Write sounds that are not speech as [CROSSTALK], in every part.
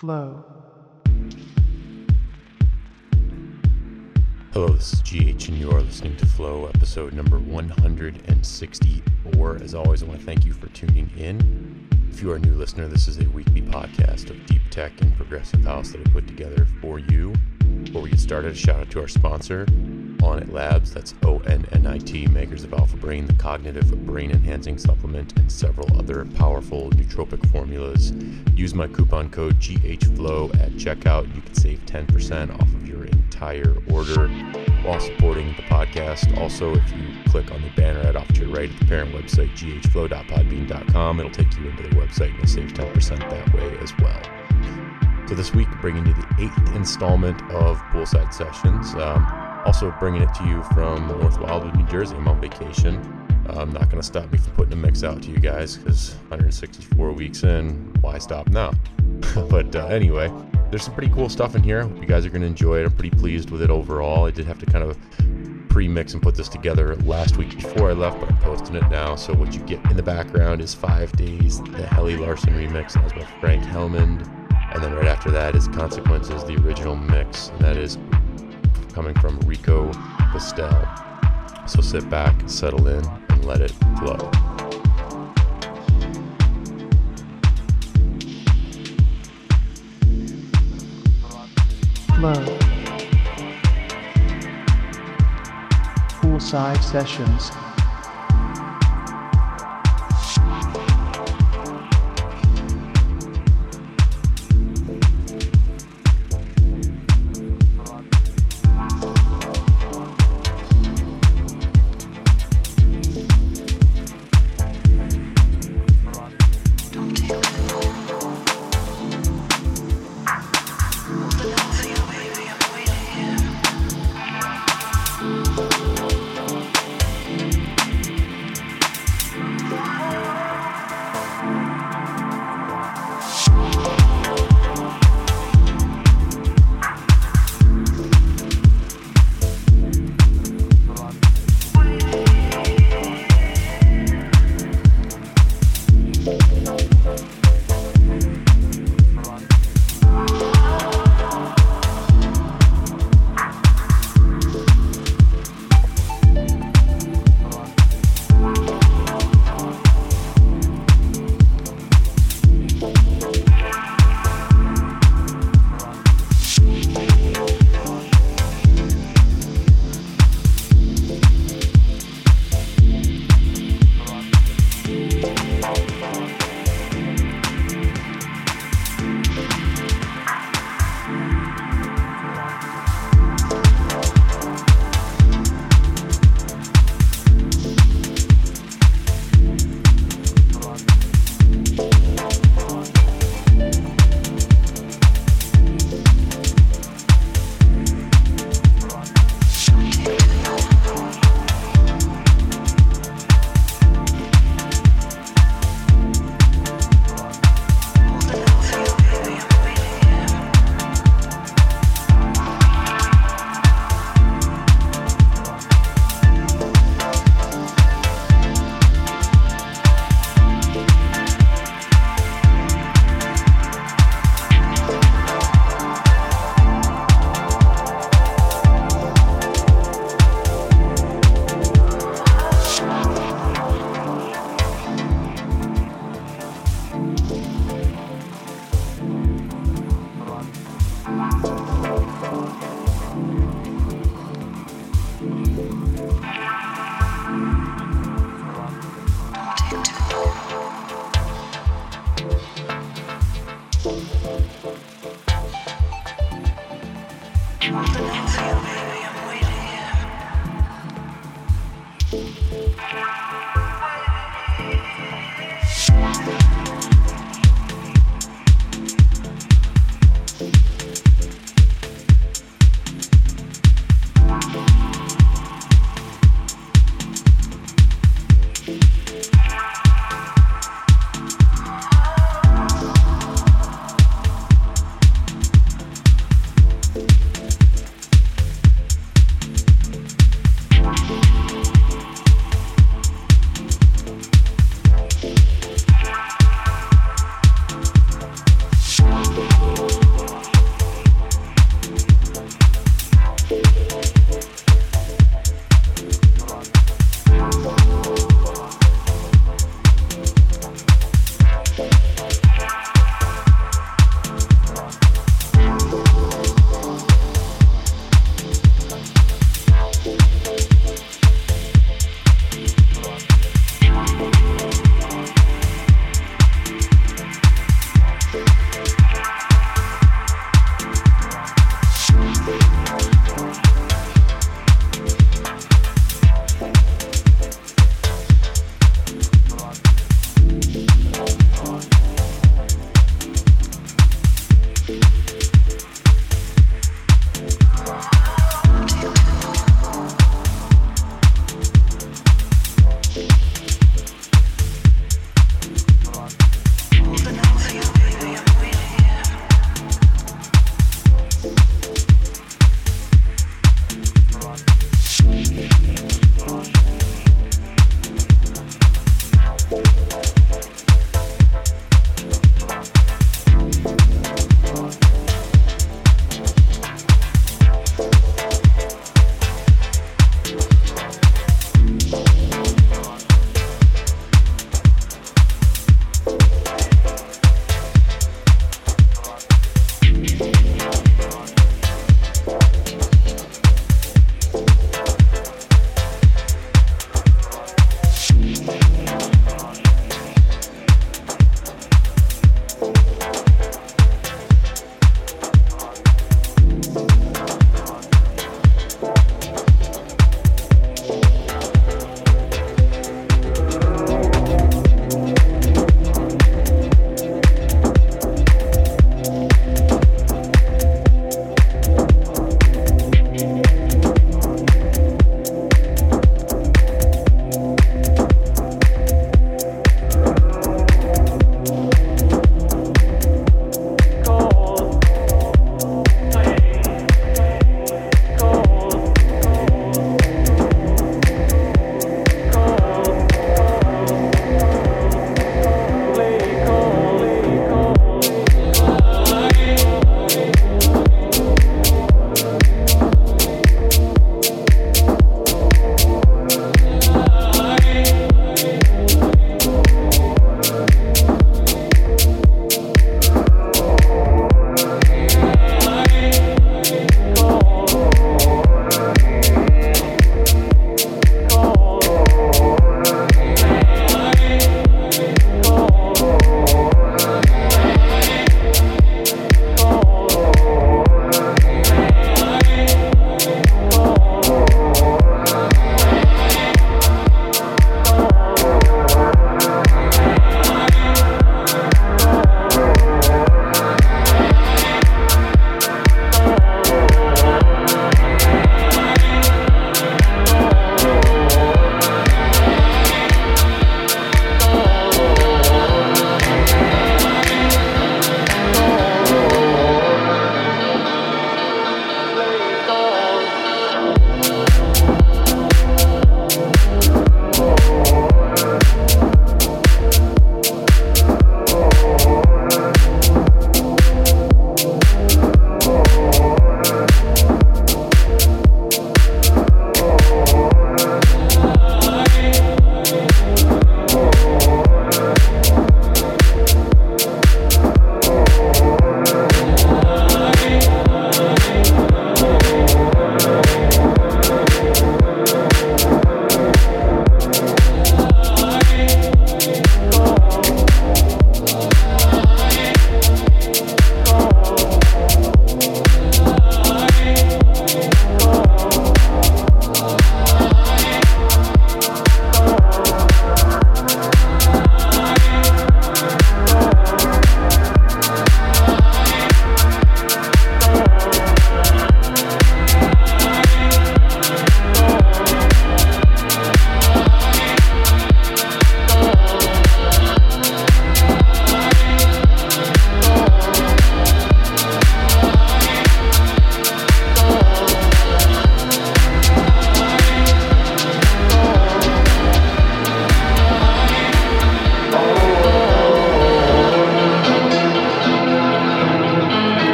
Flow. Hello, this is GH, and you are listening to Flow, episode number 164. As always, I want to thank you for tuning in. If you are a new listener, this is a weekly podcast of deep tech and progressive house that I put together for you. Before we get started, a shout out to our sponsor, Onnit Labs. That's O N N I T, makers of Alpha Brain, the cognitive brain enhancing supplement, and several other powerful nootropic formulas. Use my coupon code GHFLOW at checkout. You can save 10% off of your entire order while supporting the podcast. Also, if you click on the banner ad off to your right at the parent website, ghflow.podbean.com, it'll take you into the website and you'll save 10% that way as well. So this week, bringing you the eighth installment of Poolside Sessions. Um, also bringing it to you from North Wildwood, New Jersey. I'm on vacation. I'm not going to stop me from putting a mix out to you guys because 164 weeks in, why stop now? [LAUGHS] but uh, anyway, there's some pretty cool stuff in here. Hope you guys are going to enjoy it. I'm pretty pleased with it overall. I did have to kind of pre-mix and put this together last week before I left, but I'm posting it now. So what you get in the background is Five Days, the Helly Larson remix. That was by Frank Helmond. And then right after that is Consequences, the original mix. And that is coming from Rico Puestel. So sit back, settle in, and let it flow. Flow. Poolside Sessions. you, baby. I'm waiting.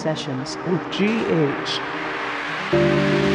Sessions with GH.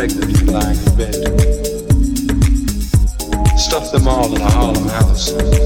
pregnant lying in bed. Stuff them all in a Harlem house.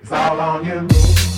It's all on you.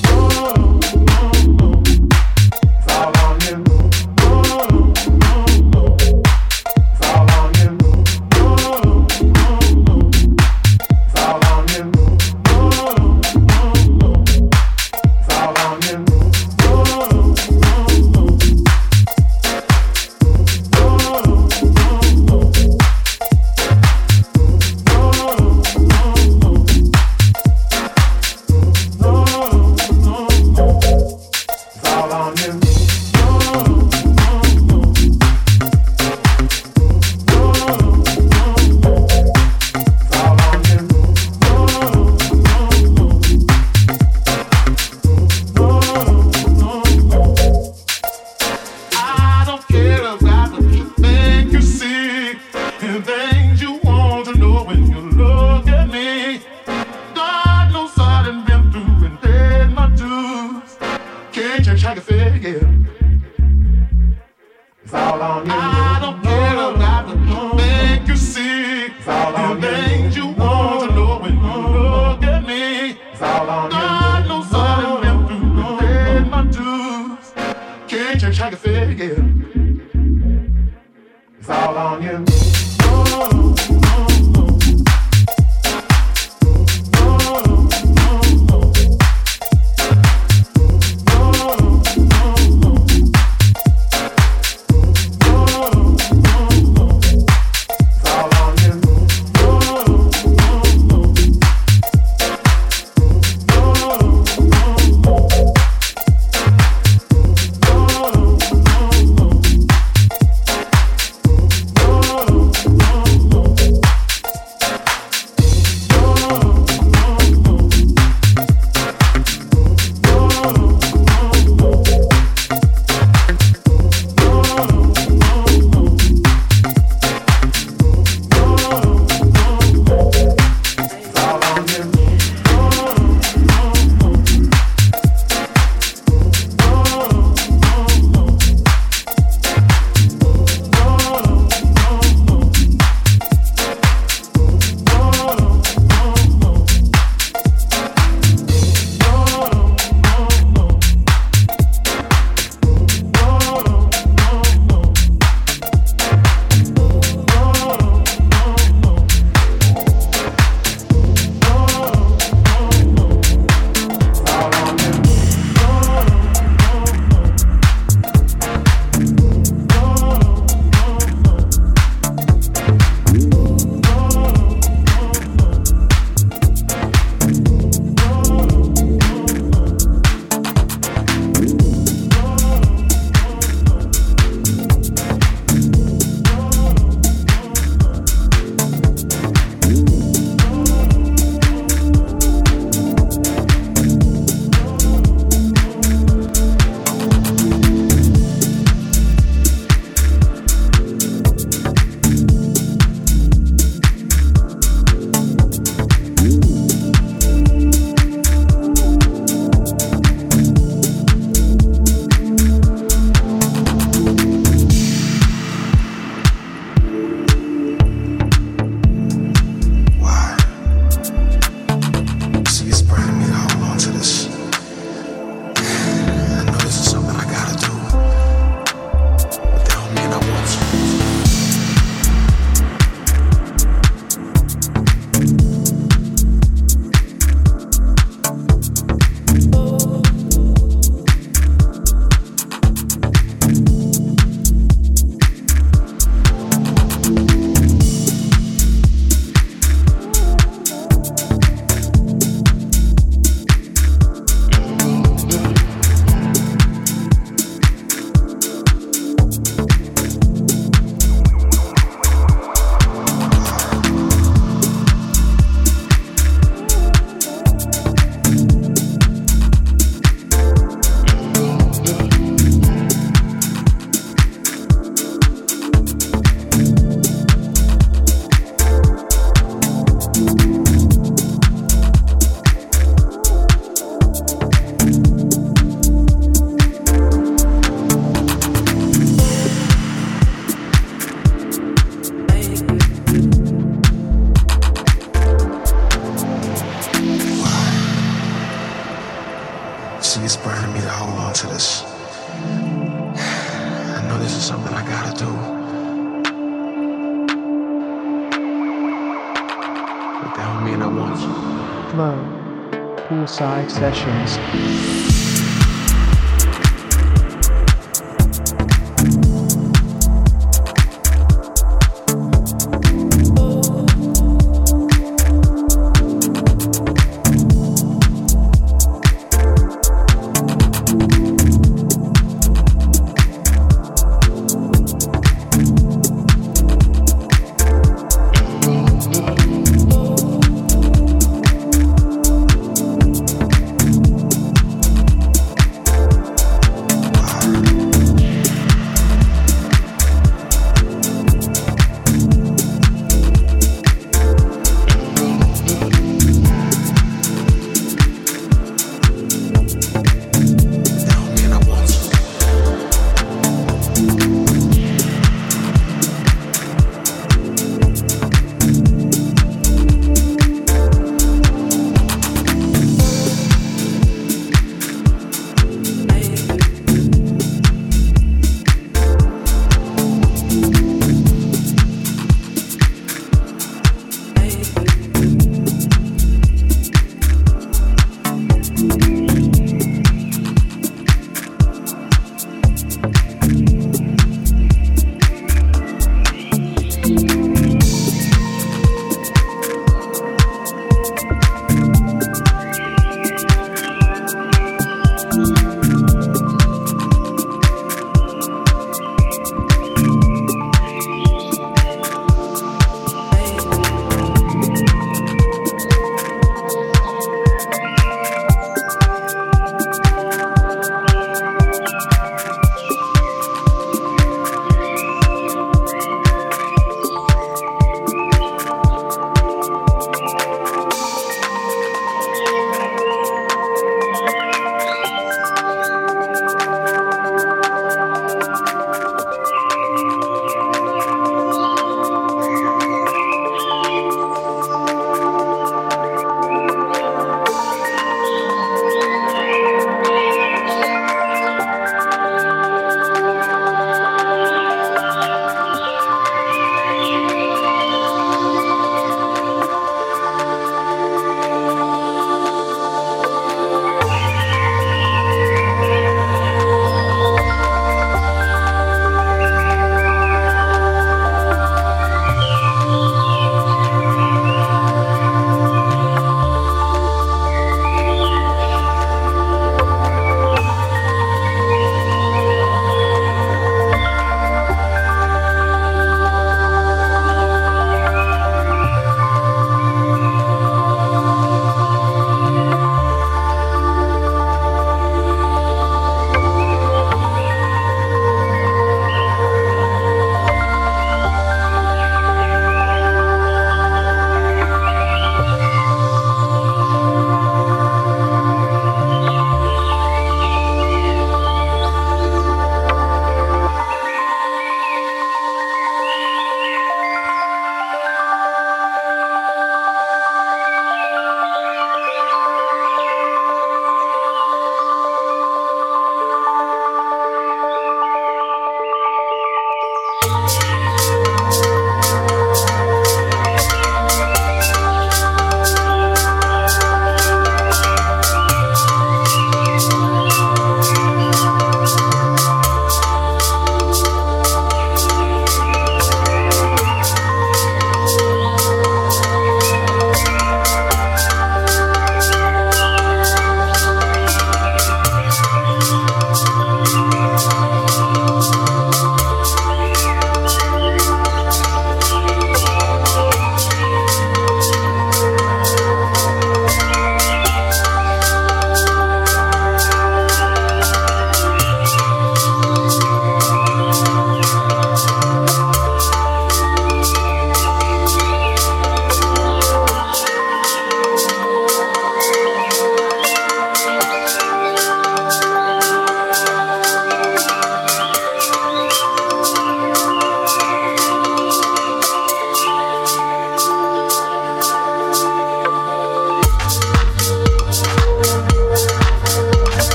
sessions.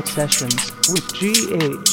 Sessions with GH.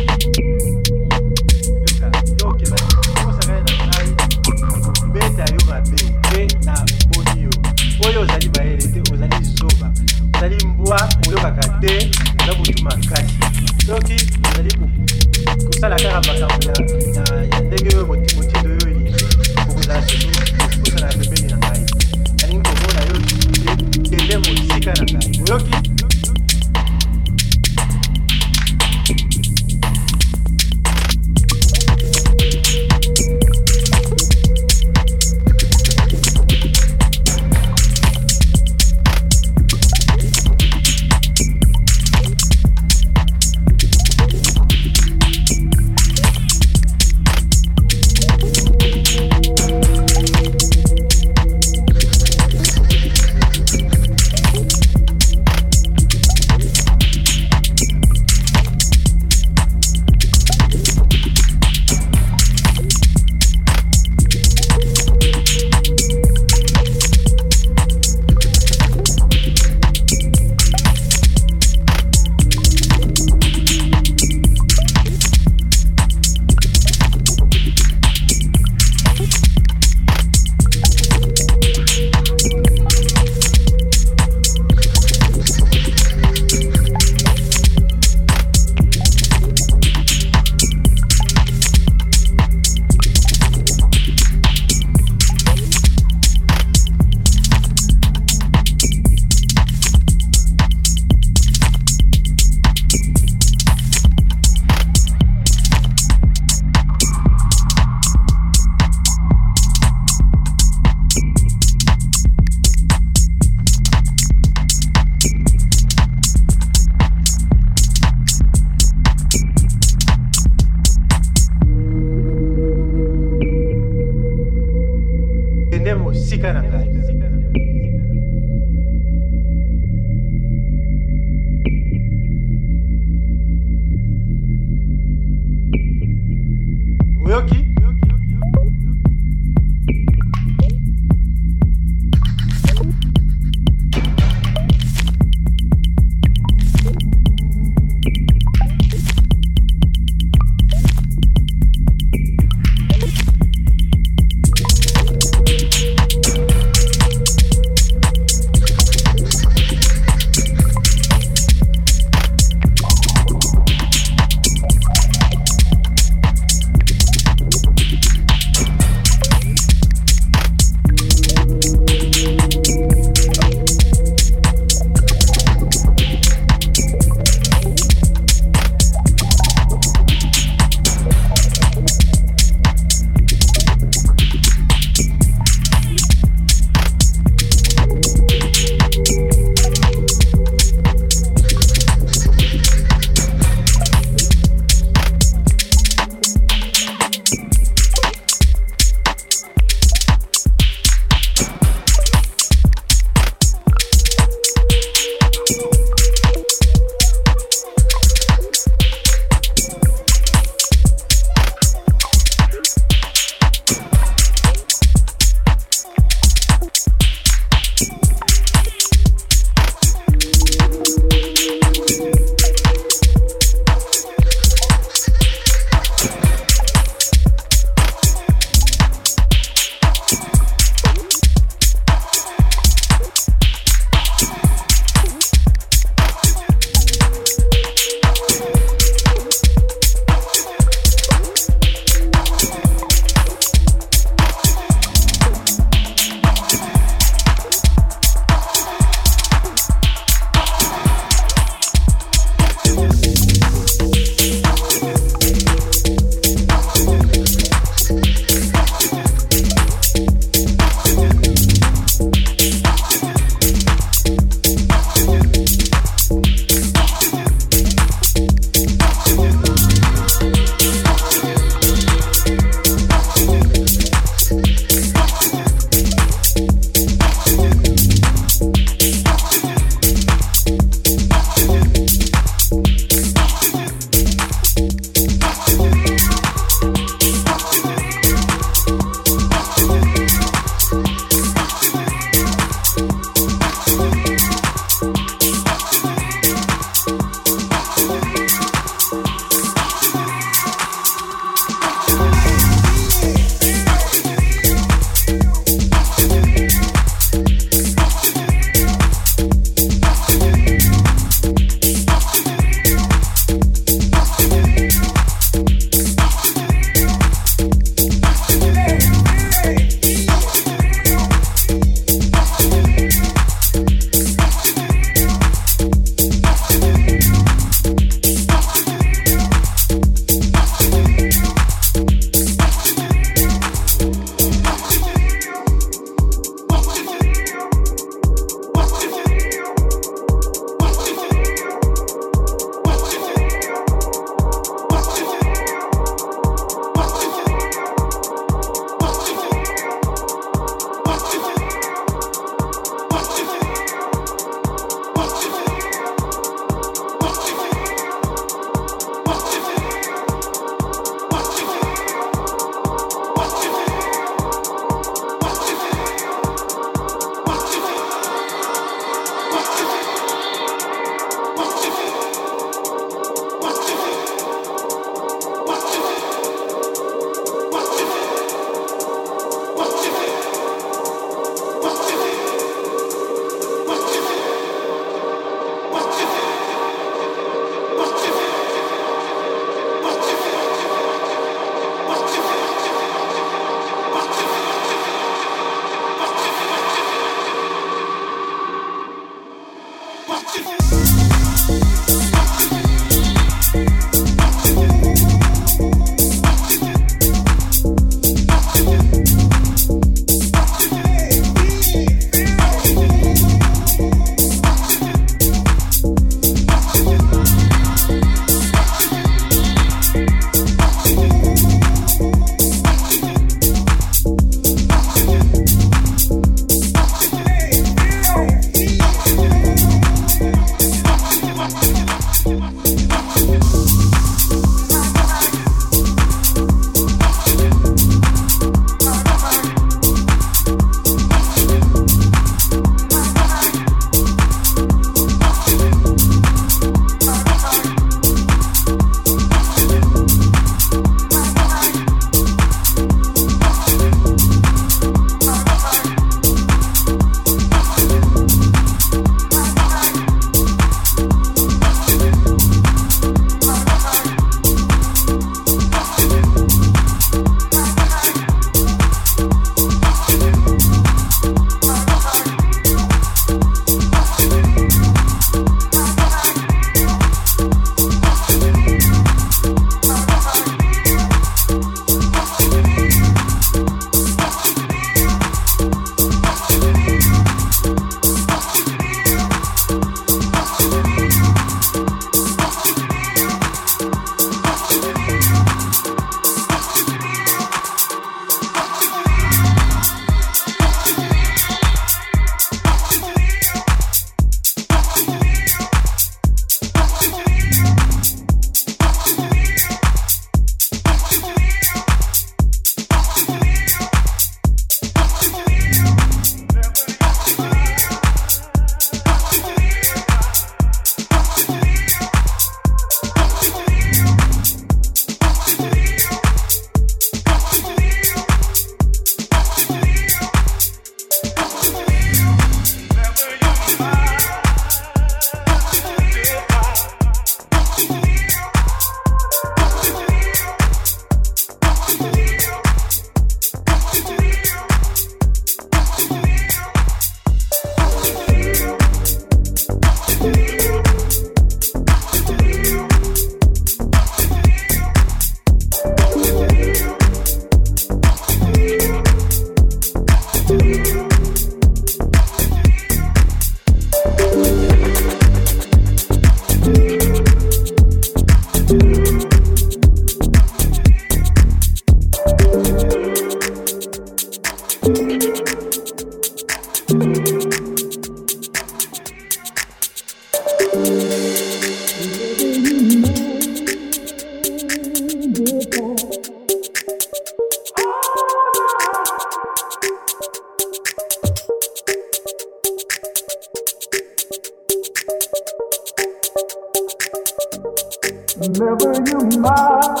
Never you mind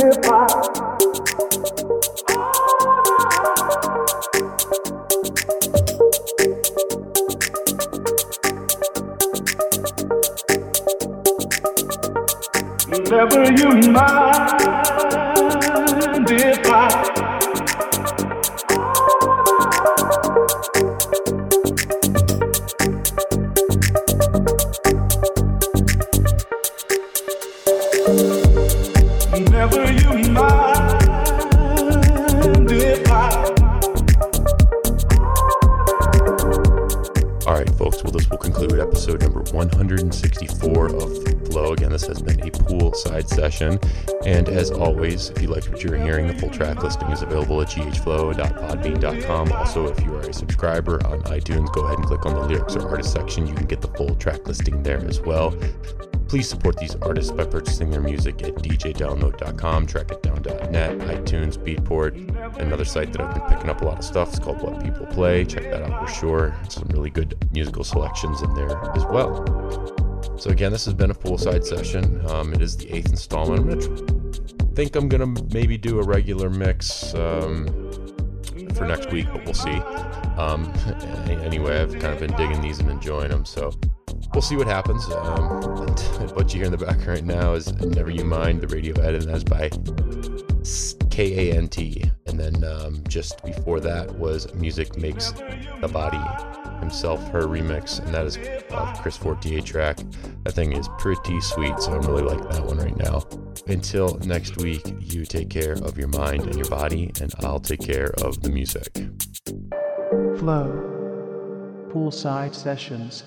if I Never you mind session. And as always, if you liked what you're hearing, the full track listing is available at ghflow.podbean.com. Also, if you are a subscriber on iTunes, go ahead and click on the lyrics or artist section. You can get the full track listing there as well. Please support these artists by purchasing their music at djdownload.com, trackitdown.net, iTunes, Beatport, another site that I've been picking up a lot of stuff. It's called What People Play. Check that out for sure. Some really good musical selections in there as well. So again, this has been a poolside session. Um, it is the eighth installment. Gonna think I'm gonna maybe do a regular mix um, for next week, but we'll see. Um, [LAUGHS] anyway, I've kind of been digging these and enjoying them, so we'll see what happens. Um, [LAUGHS] what you hear in the background right now is "Never You Mind," the radio edit, and that's by K A N T. And then um, just before that was "Music Makes the Body." Himself, her remix, and that is a Chris Fortier track. That thing is pretty sweet, so I'm really liking that one right now. Until next week, you take care of your mind and your body, and I'll take care of the music. Flow. Poolside Sessions.